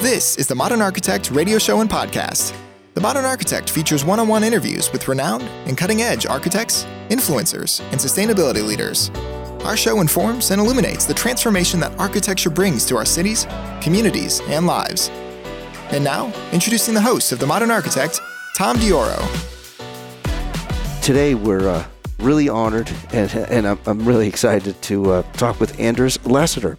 This is the Modern Architect radio show and podcast. The Modern Architect features one on one interviews with renowned and cutting edge architects, influencers, and sustainability leaders. Our show informs and illuminates the transformation that architecture brings to our cities, communities, and lives. And now, introducing the host of The Modern Architect, Tom Dioro. Today, we're uh, really honored and, and I'm, I'm really excited to uh, talk with Anders Lasater,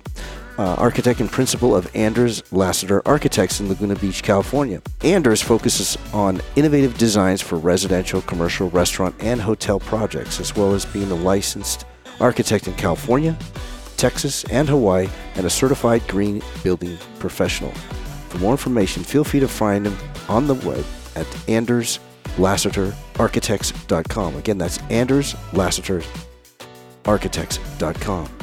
uh, architect and principal of Anders Lasater Architects in Laguna Beach, California. Anders focuses on innovative designs for residential, commercial, restaurant, and hotel projects, as well as being a licensed architect in California, Texas, and Hawaii, and a certified green building professional. For more information, feel free to find him on the web at Anders LasaterArchitects.com. Again, that's Anders LasaterArchitects.com.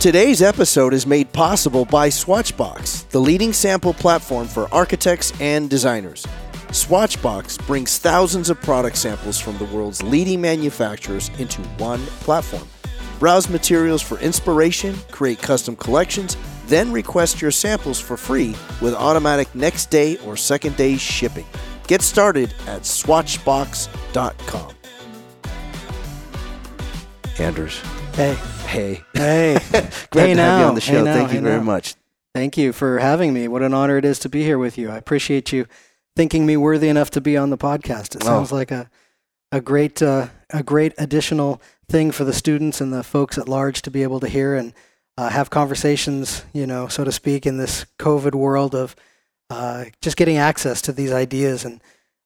Today's episode is made possible by Swatchbox, the leading sample platform for architects and designers. Swatchbox brings thousands of product samples from the world's leading manufacturers into one platform. Browse materials for inspiration, create custom collections, then request your samples for free with automatic next day or second day shipping. Get started at swatchbox.com. Anders. Hey. Hey. Hey. Glad Hey to now. have you on the Hey show. now. Thank you Hey very now. much. Thank you for having me. What an honor it is to be here with you. I appreciate you thinking me worthy enough to be on the podcast. It Oh. sounds like a a great uh, a great additional thing for the students and the folks at large to be able to hear and uh, have conversations, you know, so to speak, in this COVID world of uh, just getting access to these ideas. And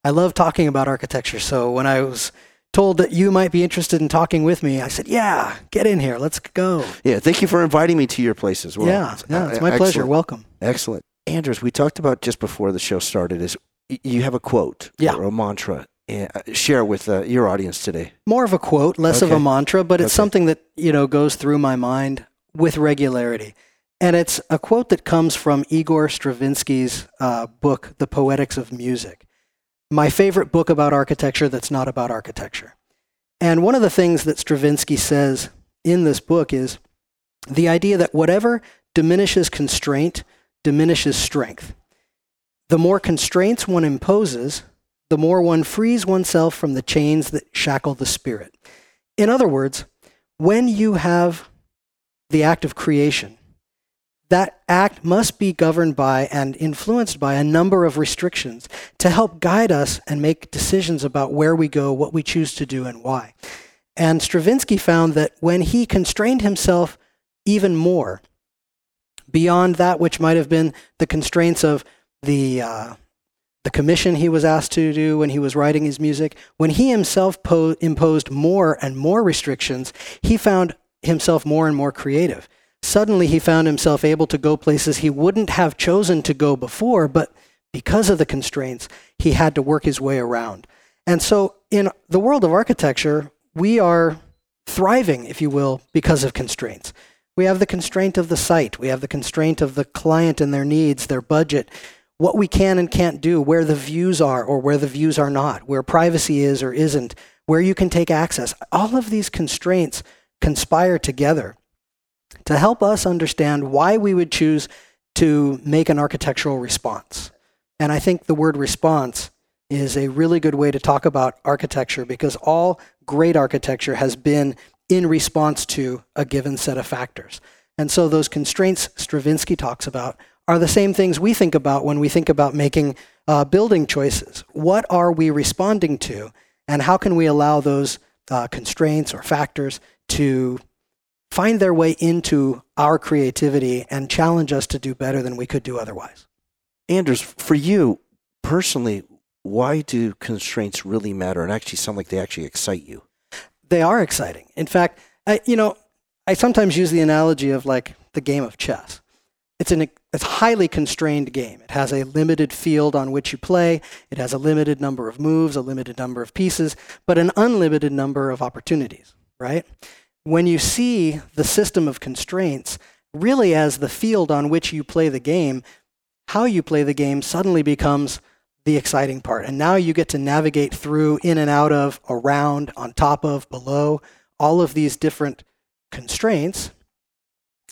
I love talking about architecture. So when I was told that you might be interested in talking with me, I said, "Yeah, get in here. Let's go." Yeah, thank you for inviting me to your place as well. yeah, yeah, it's my pleasure. Welcome. Excellent. Anders, we talked about just before the show started is you have a quote Yeah. or a mantra. Uh, share with uh, your audience today. more of a quote, less of a mantra, but it's Okay. something that, you know, goes through my mind with regularity. And it's a quote that comes from Igor Stravinsky's uh, book, The Poetics of Music. My favorite book about architecture that's not about architecture. And one of the things that Stravinsky says in this book is the idea that whatever diminishes constraint diminishes strength. The more constraints one imposes, the more one frees oneself from the chains that shackle the spirit. In other words, when you have the act of creation, that act must be governed by and influenced by a number of restrictions to help guide us and make decisions about where we go, what we choose to do, and why. And Stravinsky found that when he constrained himself even more beyond that which might have been the constraints of the uh, the commission he was asked to do when he was writing his music, when he himself po- imposed more and more restrictions, he found himself more and more creative. Suddenly, he found himself able to go places he wouldn't have chosen to go before, but because of the constraints, he had to work his way around. And so, in the world of architecture, we are thriving, if you will, because of constraints. We have the constraint of the site, we have the constraint of the client and their needs, their budget, what we can and can't do, where the views are or where the views are not, where privacy is or isn't, where you can take access. All of these constraints conspire together to help us understand why we would choose to make an architectural response. And I think the word response is a really good way to talk about architecture because all great architecture has been in response to a given set of factors. And so those constraints Stravinsky talks about are the same things we think about when we think about making uh, building choices. What are we responding to, and how can we allow those uh, constraints or factors to find their way into our creativity and challenge us to do better than we could do otherwise? Anders, for you personally, why do constraints really matter and actually sound like they actually excite you? They are exciting. In fact, I, you know, I sometimes use the analogy of like the game of chess. It's an it's a highly constrained game. It has a limited field on which you play. It has a limited number of moves, a limited number of pieces, but an unlimited number of opportunities, right? When you see the system of constraints really as the field on which you play the game, how you play the game suddenly becomes the exciting part. And now you get to navigate through, in and out of, around, on top of, below, all of these different constraints.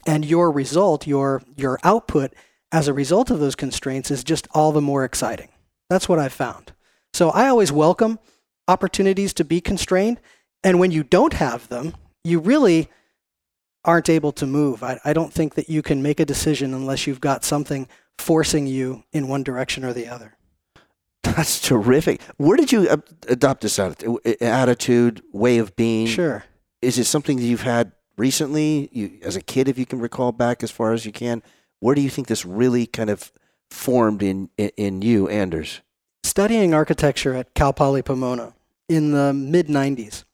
And your result, your, your output, as a result of those constraints is just all the more exciting. That's what I've found. So I always welcome opportunities to be constrained. And when you don't have them, you really aren't able to move. I, I don't think that you can make a decision unless you've got something forcing you in one direction or the other. That's terrific. Where did you adopt this attitude, way of being? Sure. Is it something that you've had recently, you, as a kid, if you can recall back as far as you can? Where do you think this really kind of formed in, in, in you, Anders? Studying architecture at Cal Poly Pomona in the mid 90s,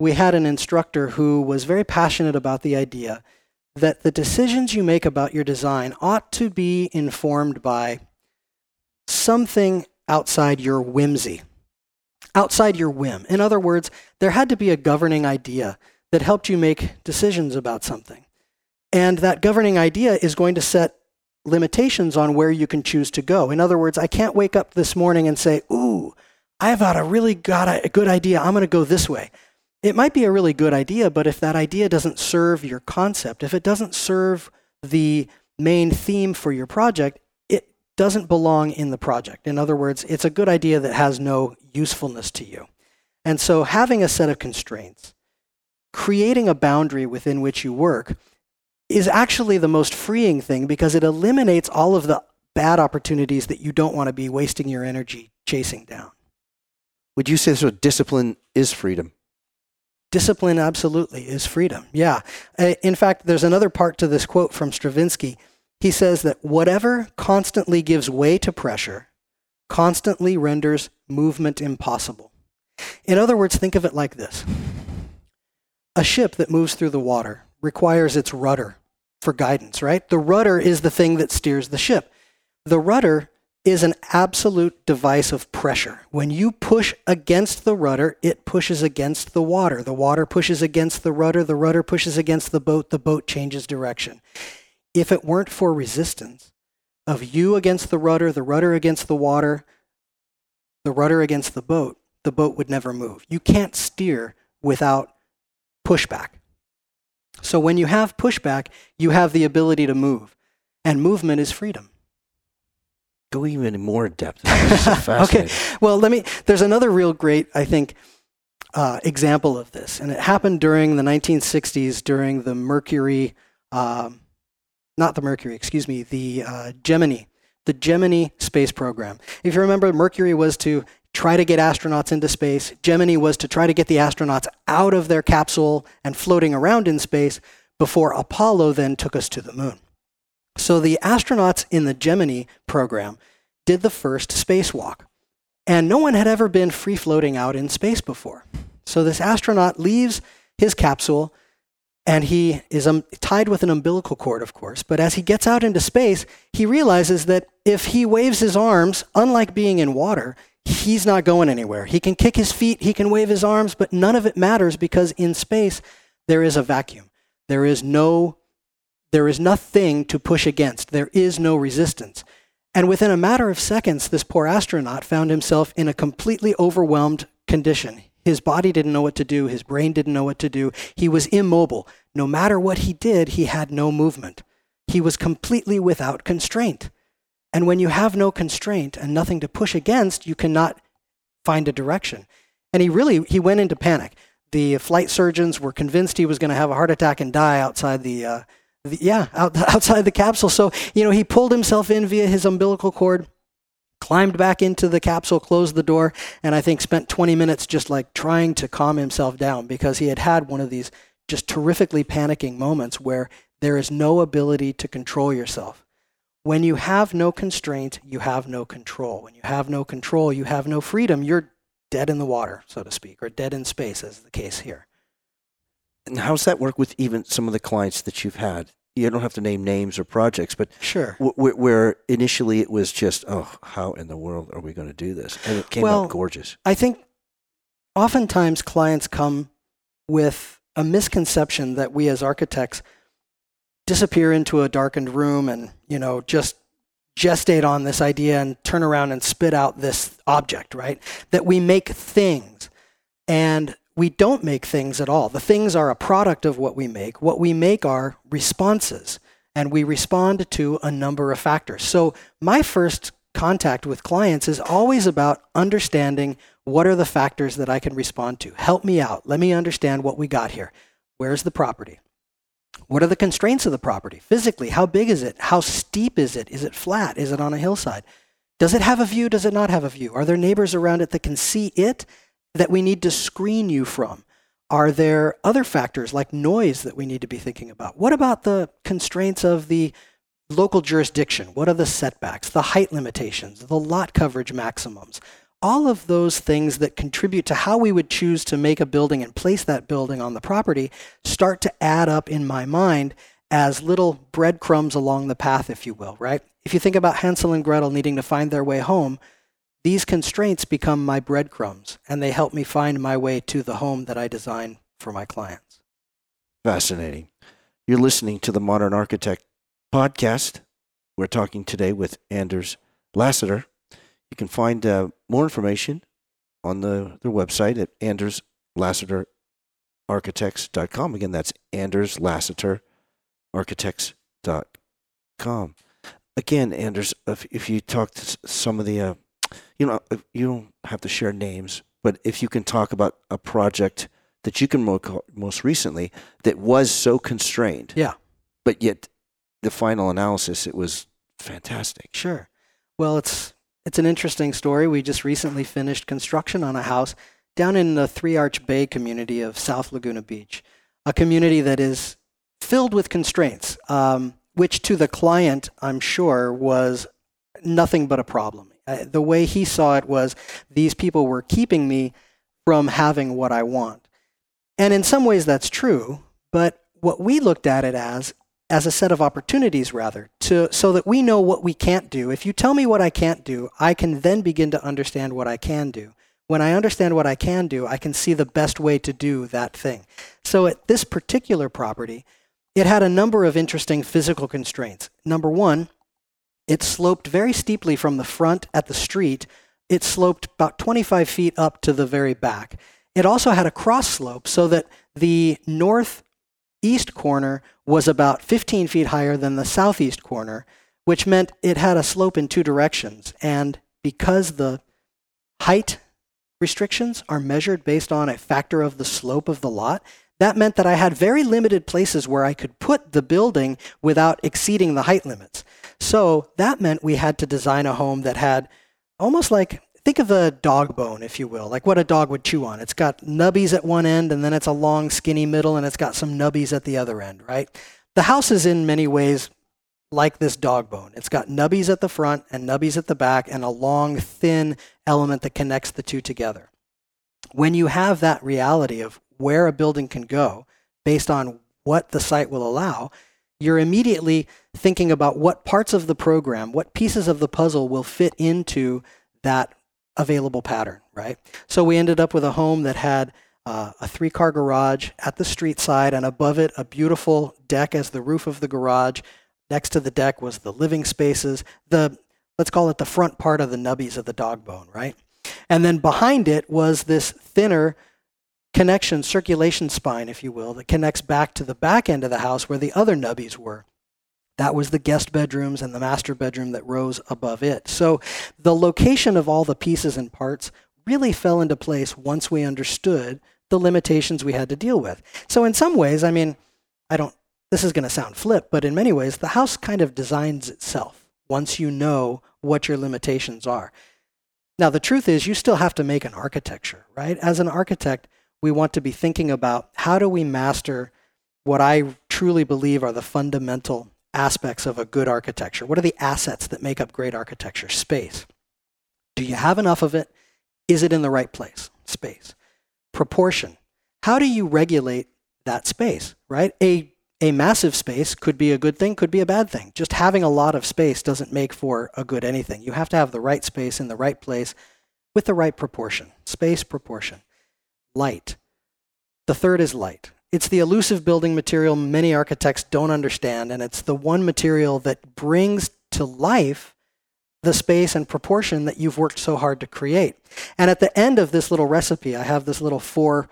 we had an instructor who was very passionate about the idea that the decisions you make about your design ought to be informed by something outside your whimsy, outside your whim. In other words, there had to be a governing idea that helped you make decisions about something. And that governing idea is going to set limitations on where you can choose to go. In other words, I can't wake up this morning and say, Ooh, I've got a really got a good idea. I'm going to go this way. It might be a really good idea, but if that idea doesn't serve your concept, if it doesn't serve the main theme for your project, it doesn't belong in the project. In other words, it's a good idea that has no usefulness to you. And so having a set of constraints, creating a boundary within which you work, is actually the most freeing thing because it eliminates all of the bad opportunities that you don't want to be wasting your energy chasing down. Would you say so discipline is freedom? Discipline absolutely is freedom. Yeah. In fact, there's another part to this quote from Stravinsky. He says that whatever constantly gives way to pressure constantly renders movement impossible. In other words, think of it like this a ship that moves through the water requires its rudder for guidance, right? The rudder is the thing that steers the ship. The rudder is an absolute device of pressure. When you push against the rudder, it pushes against the water. The water pushes against the rudder, the rudder pushes against the boat, the boat changes direction. If it weren't for resistance of you against the rudder, the rudder against the water, the rudder against the boat, the boat would never move. You can't steer without pushback. So when you have pushback, you have the ability to move, and movement is freedom. Go even more in depth. Okay. Well, let me. There's another real great, I think, uh, example of this, and it happened during the 1960s during the Mercury, um, not the Mercury, excuse me, the uh, Gemini, the Gemini space program. If you remember, Mercury was to try to get astronauts into space. Gemini was to try to get the astronauts out of their capsule and floating around in space before Apollo then took us to the moon. So the astronauts in the Gemini program did the first spacewalk. And no one had ever been free floating out in space before. So this astronaut leaves his capsule and he is um, tied with an umbilical cord, of course. But as he gets out into space, he realizes that if he waves his arms, unlike being in water, he's not going anywhere. He can kick his feet, he can wave his arms, but none of it matters because in space there is a vacuum. There is no there is nothing to push against. There is no resistance. And within a matter of seconds, this poor astronaut found himself in a completely overwhelmed condition. His body didn't know what to do, his brain didn't know what to do. He was immobile. No matter what he did, he had no movement. He was completely without constraint. And when you have no constraint and nothing to push against, you cannot find a direction. And he really he went into panic. The flight surgeons were convinced he was going to have a heart attack and die outside the, uh, yeah out, outside the capsule. So you know he pulled himself in via his umbilical cord, climbed back into the capsule, closed the door, and I think spent 20 minutes just like trying to calm himself down because he had had one of these just terrifically panicking moments where there is no ability to control yourself. When you have no constraint, you have no control. When you have no control, you have no freedom. You're dead in the water, so to speak, or dead in space, as the case here. And how's that work with even some of the clients that you've had? You don't have to name names or projects, but sure. W- where initially it was just, oh, how in the world are we going to do this? And it came well, out gorgeous. I think oftentimes clients come with a misconception that we as architects disappear into a darkened room and, you know, just gestate on this idea and turn around and spit out this object, right? That we make things and we don't make things at all. The things are a product of what we make. What we make are responses. and we respond to a number of factors. So, my first contact with clients is always about understanding what are the factors that I can respond to. Help me out. Let me understand what we got here. Where's the property? What are the constraints of the property? Physically, how big is it? How steep is it? Is it flat? Is it on a hillside? Does it have a view? Does it not have a view? Are there neighbors around it that can see it that we need to screen you from? Are there other factors like noise that we need to be thinking about? What about the constraints of the local jurisdiction? What are the setbacks, the height limitations, the lot coverage maximums? All of those things that contribute to how we would choose to make a building and place that building on the property start to add up in my mind as little breadcrumbs along the path, if you will, right? If you think about Hansel and Gretel needing to find their way home, these constraints become my breadcrumbs and they help me find my way to the home that I design for my clients. Fascinating. You're listening to the Modern Architect podcast. We're talking today with Anders Lasater. You can find uh, more information on the, their website at anderslasaterarchitects.com. Again, that's anderslasaterarchitects.com. Again, Anders, if, if you talk to some of the, uh, you know, you don't have to share names, but if you can talk about a project that you can most recently that was so constrained. Yeah. But yet the final analysis, it was fantastic. Sure. Well, it's it's an interesting story. We just recently finished construction on a house down in the Three Arch Bay community of South Laguna Beach, a community that is filled with constraints, um, which to the client, I'm sure, was nothing but a problem. Uh, the way he saw it was these people were keeping me from having what I want. And in some ways, that's true. But what we looked at it as as a set of opportunities rather to so that we know what we can't do if you tell me what i can't do i can then begin to understand what i can do when i understand what i can do i can see the best way to do that thing so at this particular property it had a number of interesting physical constraints number one it sloped very steeply from the front at the street it sloped about 25 feet up to the very back it also had a cross slope so that the north east corner was about 15 feet higher than the southeast corner, which meant it had a slope in two directions. And because the height restrictions are measured based on a factor of the slope of the lot, that meant that I had very limited places where I could put the building without exceeding the height limits. So that meant we had to design a home that had almost like think of a dog bone, if you will, like what a dog would chew on. It's got nubbies at one end, and then it's a long, skinny middle, and it's got some nubbies at the other end, right? The house is in many ways like this dog bone. It's got nubbies at the front and nubbies at the back, and a long, thin element that connects the two together. When you have that reality of where a building can go based on what the site will allow, you're immediately thinking about what parts of the program, what pieces of the puzzle will fit into that available pattern, right? So we ended up with a home that had uh, a three car garage at the street side, and above it, a beautiful deck as the roof of the garage. Next to the deck was the living spaces, the let's call it the front part of the nubbies of the dog bone, right? And then behind it was this thinner connection, circulation spine, if you will, that connects back to the back end of the house where the other nubbies were. That was the guest bedrooms and the master bedroom that rose above it. So the location of all the pieces and parts really fell into place once we understood the limitations we had to deal with. So in some ways, I mean, I don't this is going to sound flip, but in many ways the house kind of designs itself once you know what your limitations are. Now the truth is you still have to make an architecture, right? As an architect, we want to be thinking about how do we master what I truly believe are the fundamental aspects of a good architecture? What are the assets that make up great architecture? Space. Do you have enough of it? Is it in the right place? Space. Proportion. How do you regulate that space, right? A, a massive space could be a good thing, could be a bad thing. Just having a lot of space doesn't make for a good anything. You have to have the right space in the right place with the right proportion. Space, proportion. Light. The third is light. It's the elusive building material many architects don't understand, and it's the one material that brings to life the space and proportion that you've worked so hard to create. And at the end of this little recipe, I have this little four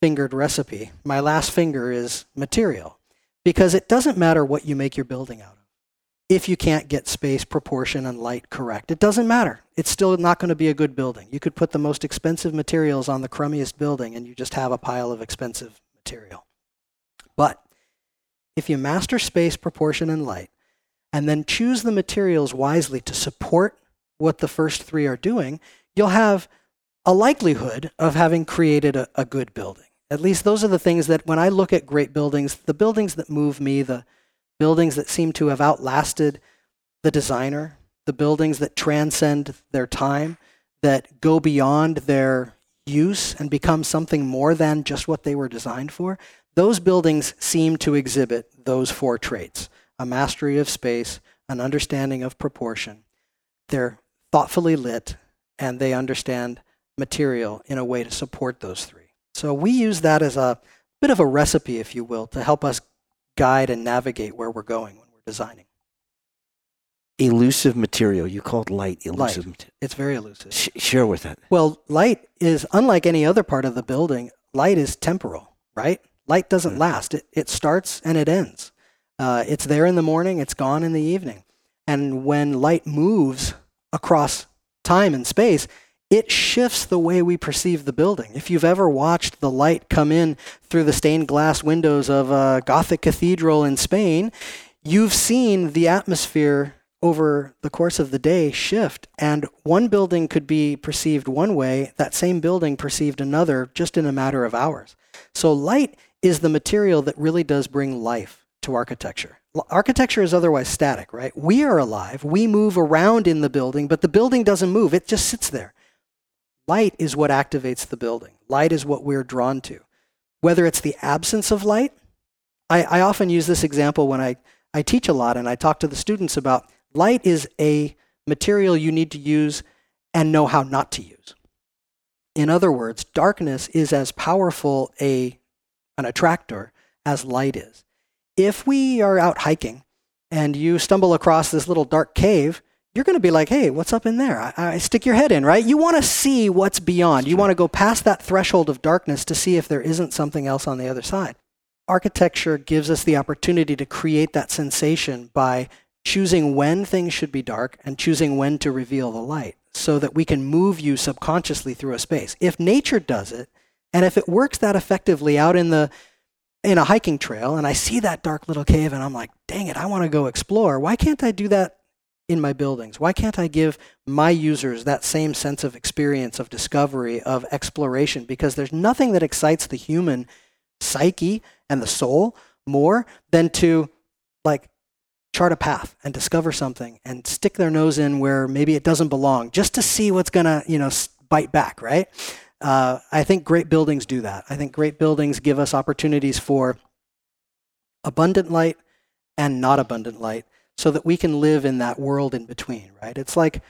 fingered recipe. My last finger is material because it doesn't matter what you make your building out of. If you can't get space, proportion, and light correct, it doesn't matter. It's still not going to be a good building. You could put the most expensive materials on the crummiest building and you just have a pile of expensive material. But if you master space, proportion, and light, and then choose the materials wisely to support what the first three are doing, you'll have a likelihood of having created a, a good building. At least those are the things that when I look at great buildings, the buildings that move me, the buildings that seem to have outlasted the designer, the buildings that transcend their time, that go beyond their use and become something more than just what they were designed for, those buildings seem to exhibit those four traits a mastery of space, an understanding of proportion. They're thoughtfully lit, and they understand material in a way to support those three. So we use that as a bit of a recipe, if you will, to help us guide and navigate where we're going when we're designing. Elusive material. You called light elusive. Light. It's very elusive. Sh- share with that. Well, light is unlike any other part of the building. Light is temporal, right? Light doesn't Mm. last. It, it starts and it ends. Uh, it's there in the morning. It's gone in the evening. And when light moves across time and space, it shifts the way we perceive the building. If you've ever watched the light come in through the stained glass windows of a Gothic cathedral in Spain, you've seen the atmosphere over the course of the day shift. And one building could be perceived one way, that same building perceived another just in a matter of hours. So, light is the material that really does bring life to architecture. Architecture is otherwise static, right? We are alive. We move around in the building, but the building doesn't move, it just sits there. Light is what activates the building. Light is what we're drawn to. Whether it's the absence of light, I, I often use this example when I, I teach a lot and I talk to the students about light is a material you need to use and know how not to use. In other words, darkness is as powerful a, an attractor as light is. If we are out hiking and you stumble across this little dark cave, you're going to be like, hey, what's up in there? I, I stick your head in, right? You want to see what's beyond. You want to go past that threshold of darkness to see if there isn't something else on the other side. Architecture gives us the opportunity to create that sensation by choosing when things should be dark and choosing when to reveal the light so that we can move you subconsciously through a space. If nature does it, and if it works that effectively out in the in a hiking trail and I see that dark little cave and I'm like, dang it, I want to go explore. Why can't I do that in my buildings? Why can't I give my users that same sense of experience, of discovery, of exploration? Because there's nothing that excites the human psyche and the soul more than to like chart a path and discover something and stick their nose in where maybe it doesn't belong just to see what's to, you know, bite back, right? Uh, I think great buildings do that. I think great buildings give us opportunities for abundant light and not abundant light so that we can live in that world in between, right? It's like,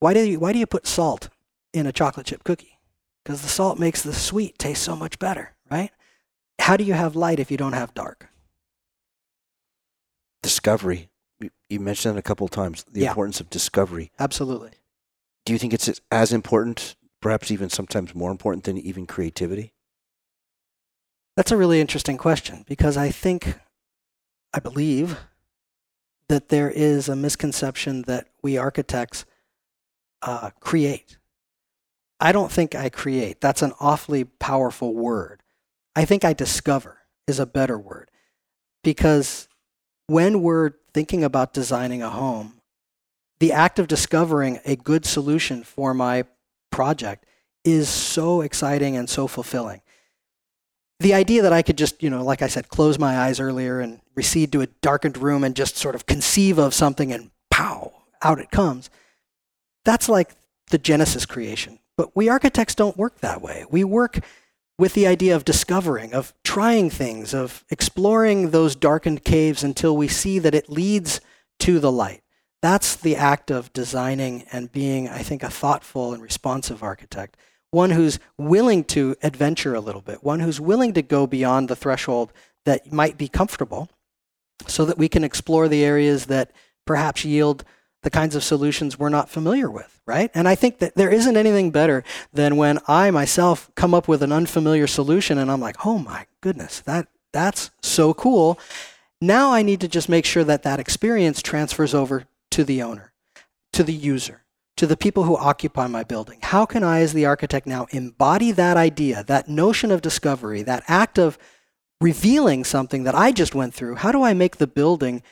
why do you, why do you put salt in a chocolate chip cookie? Because the salt makes the sweet taste so much better, right? How do you have light if you don't have dark? Discovery. You- mentioned it a couple of times. The Yeah. importance of discovery. Absolutely. Do you think it's as important, perhaps even sometimes more important than even creativity? That's a really interesting question because I think, I believe, that there is a misconception that we architects uh, create. I don't think I create. That's an awfully powerful word. I think I discover is a better word because when we're thinking about designing a home, the act of discovering a good solution for my project is so exciting and so fulfilling the idea that I could just, you know, like I said, close my eyes earlier and recede to a darkened room and just sort of conceive of something and pow, out it comes. That's like the Genesis creation. But we architects don't work that way. We work with the idea of discovering, of trying things, of exploring those darkened caves until we see that it leads to the light. That's the act of designing and being, I think, a thoughtful and responsive architect one who's willing to adventure a little bit, one who's willing to go beyond the threshold that might be comfortable so that we can explore the areas that perhaps yield the kinds of solutions we're not familiar with, right? And I think that there isn't anything better than when I myself come up with an unfamiliar solution and I'm like, "Oh my goodness, that that's so cool." Now I need to just make sure that that experience transfers over to the owner, to the user, to the people who occupy my building. How can I, as the architect, now embody that idea, that notion of discovery, that act of revealing something that I just went through? How do I make the building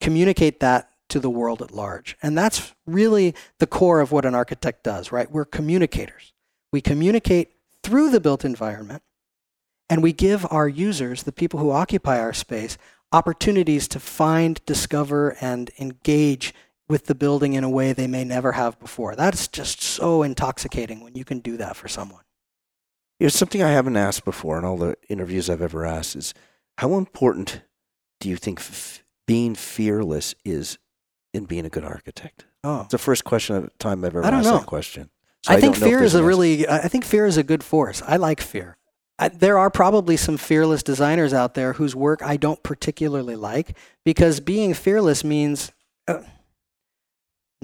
communicate that to the world at large? And that's really the core of what an architect does, right? We're communicators. We communicate through the built environment, and we give our users, the people who occupy our space, opportunities to find, discover, and engage with the building in a way they may never have before. That's just so intoxicating when you can do that for someone. It's something I haven't asked before in all the interviews I've ever asked is how important do you think f- being fearless is in being a good architect? Oh, It's the first question of time I've ever I don't asked know. that question. So I think know if fear is a really, I think fear is a good force. I like fear. I, there are probably some fearless designers out there whose work I don't particularly like because being fearless means, uh,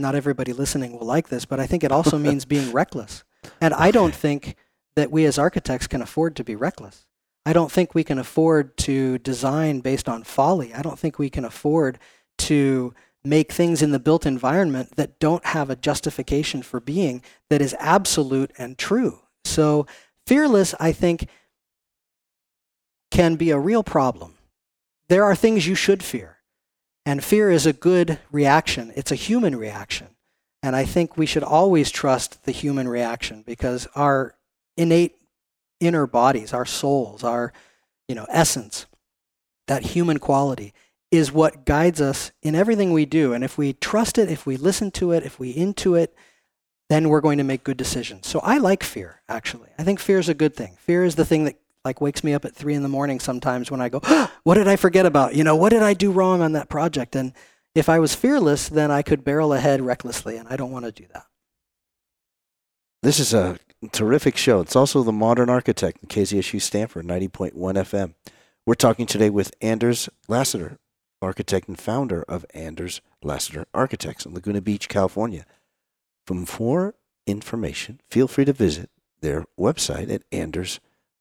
not everybody listening will like this, but I think it also means being reckless. And I don't think that we as architects can afford to be reckless. I don't think we can afford to design based on folly. I don't think we can afford to make things in the built environment that don't have a justification for being that is absolute and true. So, fearless, I think, can be a real problem. There are things you should fear, and fear is a good reaction, it's a human reaction. And I think we should always trust the human reaction because our innate inner bodies, our souls, our you know, essence, that human quality is what guides us in everything we do. And if we trust it, if we listen to it, if we into it, then we're going to make good decisions. So I like fear, actually. I think fear is a good thing. Fear is the thing that like wakes me up at three in the morning sometimes when I go, what did I forget about? You know, what did I do wrong on that project? And if I was fearless, then I could barrel ahead recklessly, and I don't want to do that. This is a terrific show. It's also the Modern Architect, KZSU Stanford, 90.1 FM. We're talking today with Anders Lasater, architect and founder of Anders Lasater Architects in Laguna Beach, California. For more information, feel free to visit their website at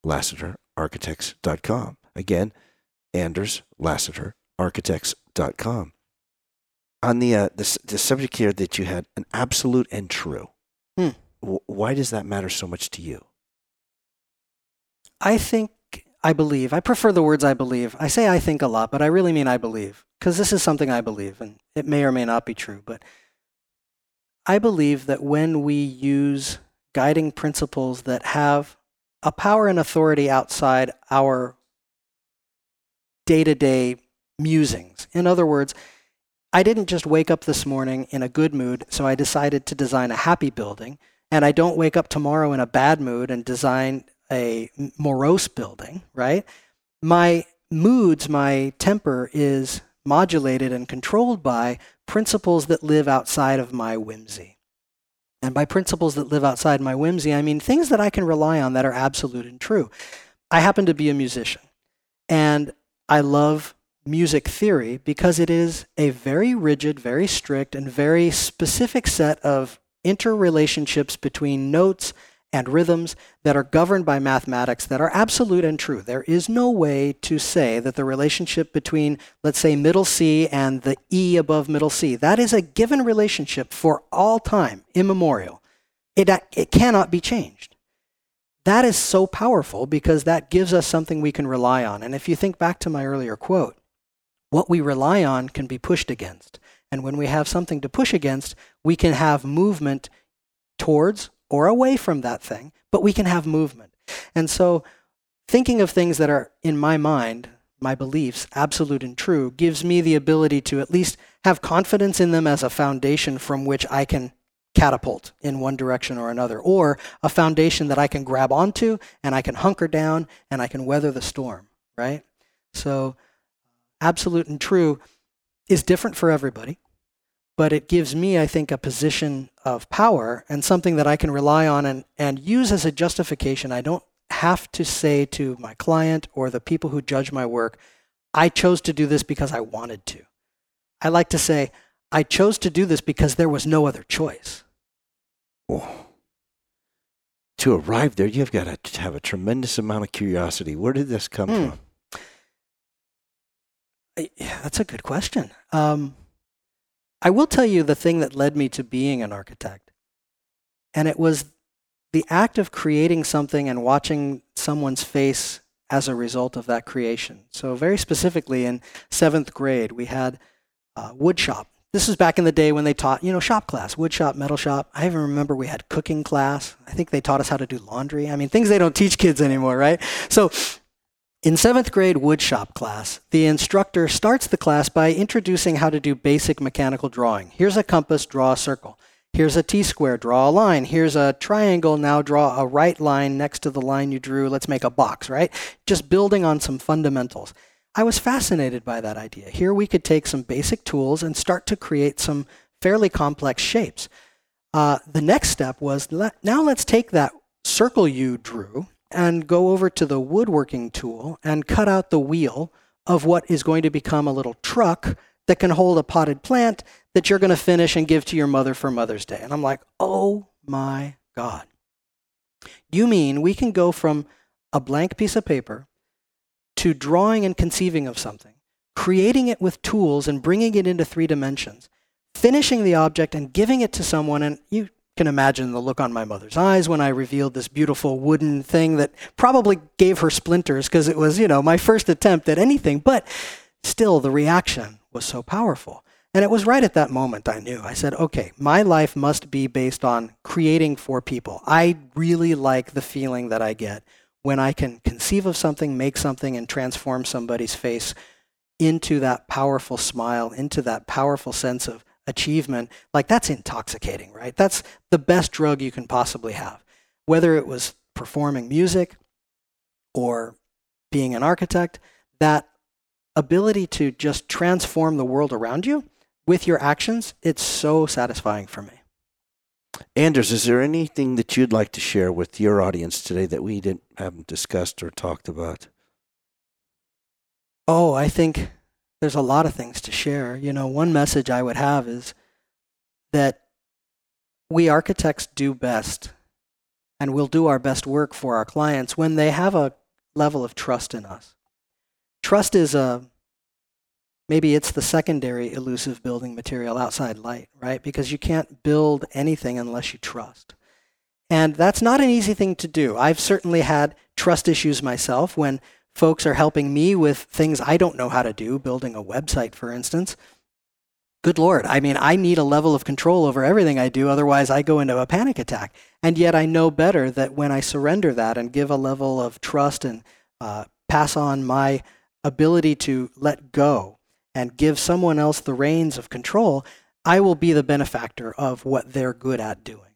anderslasaterarchitects.com. Again, anderslasaterarchitects.com. On the, uh, the, the subject here that you had an absolute and true, Hmm. wh- why does that matter so much to you? I think, I believe, I prefer the words I believe. I say I think a lot, but I really mean I believe, because this is something I believe, and it may or may not be true. But I believe that when we use guiding principles that have a power and authority outside our day to day musings, in other words, I didn't just wake up this morning in a good mood, so I decided to design a happy building. And I don't wake up tomorrow in a bad mood and design a morose building, right? My moods, my temper is modulated and controlled by principles that live outside of my whimsy. And by principles that live outside my whimsy, I mean things that I can rely on that are absolute and true. I happen to be a musician, and I love music theory because it is a very rigid, very strict, and very specific set of interrelationships between notes and rhythms that are governed by mathematics that are absolute and true. There is no way to say that the relationship between, let's say, middle C and the E above middle C, that is a given relationship for all time, immemorial. It, uh, it cannot be changed. That is so powerful because that gives us something we can rely on. And if you think back to my earlier quote, what we rely on can be pushed against. And when we have something to push against, we can have movement towards or away from that thing, but we can have movement. And so, thinking of things that are in my mind, my beliefs, absolute and true, gives me the ability to at least have confidence in them as a foundation from which I can catapult in one direction or another, or a foundation that I can grab onto and I can hunker down and I can weather the storm, right? So, absolute and true is different for everybody but it gives me, I think, a position of power and something that I can rely on and, and use as a justification. I don't have to say to my client or the people who judge my work, I chose to do this because I wanted to. I like to say, I chose to do this because there was no other choice. Oh. To arrive there, you've got to have a tremendous amount of curiosity. Where did this come Hmm. from? Yeah, that's a good question. Um, I will tell you the thing that led me to being an architect. And it was the act of creating something and watching someone's face as a result of that creation. So, very specifically, in seventh grade, we had uh, wood shop. This was back in the day when they taught, you know, shop class, wood shop, metal shop. I even remember we had cooking class. I think they taught us how to do laundry. I mean, things they don't teach kids anymore, right? So, in seventh grade woodshop class, the instructor starts the class by introducing how to do basic mechanical drawing. Here's a compass, draw a circle. Here's a T square, draw a line. Here's a triangle, now draw a right line next to the line you drew. Let's make a box, right? Just building on some fundamentals. I was fascinated by that idea. Here we could take some basic tools and start to create some fairly complex shapes. Uh, the next step was now let's take that circle you drew and go over to the woodworking tool and cut out the wheel of what is going to become a little truck that can hold a potted plant that you're going to finish and give to your mother for Mother's Day. And I'm like, oh my God. You mean we can go from a blank piece of paper to drawing and conceiving of something, creating it with tools and bringing it into three dimensions, finishing the object and giving it to someone, and you can imagine the look on my mother's eyes when I revealed this beautiful wooden thing that probably gave her splinters because it was, you know, my first attempt at anything. But still, the reaction was so powerful. And it was right at that moment I knew. I said, okay, my life must be based on creating for people. I really like the feeling that I get when I can conceive of something, make something, and transform somebody's face into that powerful smile, into that powerful sense of achievement, like that's intoxicating, right? That's the best drug you can possibly have. Whether it was performing music or being an architect, that ability to just transform the world around you with your actions, it's so satisfying for me. Anders, is there anything that you'd like to share with your audience today that we didn't haven't discussed or talked about? Oh, I think there's a lot of things to share. You know, one message I would have is that we architects do best and we'll do our best work for our clients when they have a level of trust in us. Trust is a maybe it's the secondary elusive building material outside light, right? Because you can't build anything unless you trust. And that's not an easy thing to do. I've certainly had trust issues myself when folks are helping me with things I don't know how to do, building a website, for instance. Good Lord. I mean, I need a level of control over everything I do, otherwise, I go into a panic attack. And yet, I know better that when I surrender that and give a level of trust and uh, pass on my ability to let go and give someone else the reins of control, I will be the benefactor of what they're good at doing.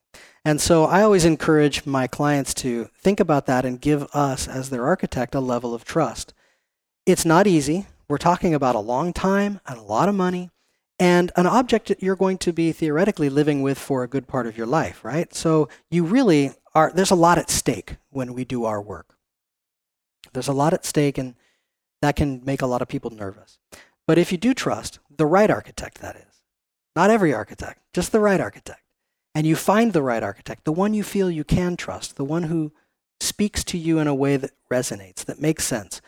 And so I always encourage my clients to think about that and give us, as their architect, a level of trust. It's not easy. We're talking about a long time and a lot of money and an object that you're going to be theoretically living with for a good part of your life, right? So you really are, there's a lot at stake when we do our work. There's a lot at stake, and that can make a lot of people nervous. But if you do trust the right architect, that is, not every architect, just the right architect, and you find the right architect, the one you feel you can trust, the one who speaks to you in a way that resonates, that makes sense,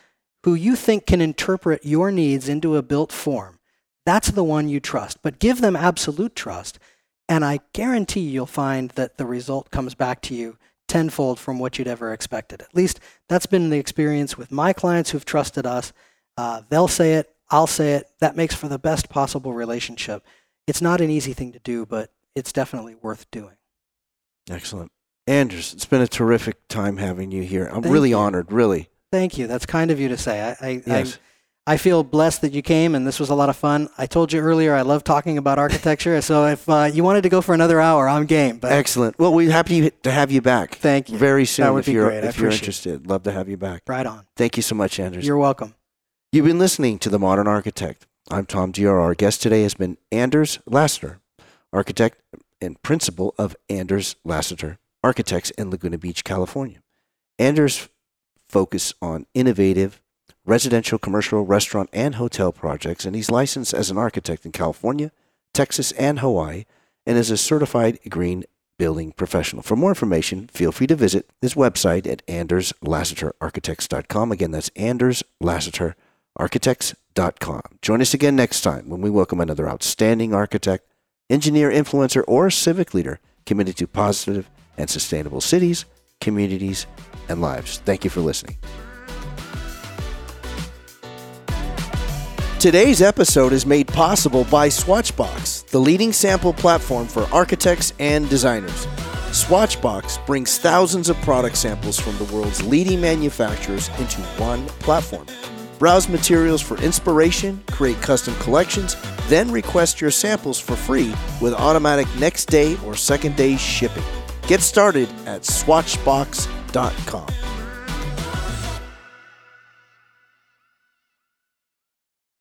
who you think can interpret your needs into a built form, that's the one you trust. But give them absolute trust, and I guarantee you'll find that the result comes back to you tenfold from what you'd ever expected. At least that's been the experience with my clients who've trusted us. Uh, they'll say it, I'll say it. That makes for the best possible relationship. It's not an easy thing to do, but it's definitely worth doing. Excellent. Anders, it's been a terrific time having you here. I'm Thank really you. honored, really. Thank you. That's kind of you to say. I, I, yes. I, I, feel blessed that you came, and this was a lot of fun. I told you earlier I love talking about architecture, so if uh, you wanted to go for another hour, I'm game. But Excellent. Well, we're happy to have you back. Thank you. Very soon, that would if, you're, great. if you're interested. Love to have you back. Right on. Thank you so much, Anders. You're welcome. You've been listening to The Modern Architect. I'm Tom Dior. Our guest today has been Anders Lasater, architect and principal of Anders Lasater Architects in Laguna Beach, California. Anders focus on innovative residential, commercial, restaurant, and hotel projects, and he's licensed as an architect in California, Texas, and Hawaii, and is a certified green building professional. For more information, feel free to visit his website at anderslasaterarchitects.com. Again, that's Anders Architects Join us again next time when we welcome another outstanding architect, engineer, influencer, or civic leader committed to positive and sustainable cities, communities, and lives. Thank you for listening. Today's episode is made possible by Swatchbox, the leading sample platform for architects and designers. Swatchbox brings thousands of product samples from the world's leading manufacturers into one platform. Browse materials for inspiration, create custom collections, then request your samples for free with automatic next day or second day shipping. Get started at swatchbox.com.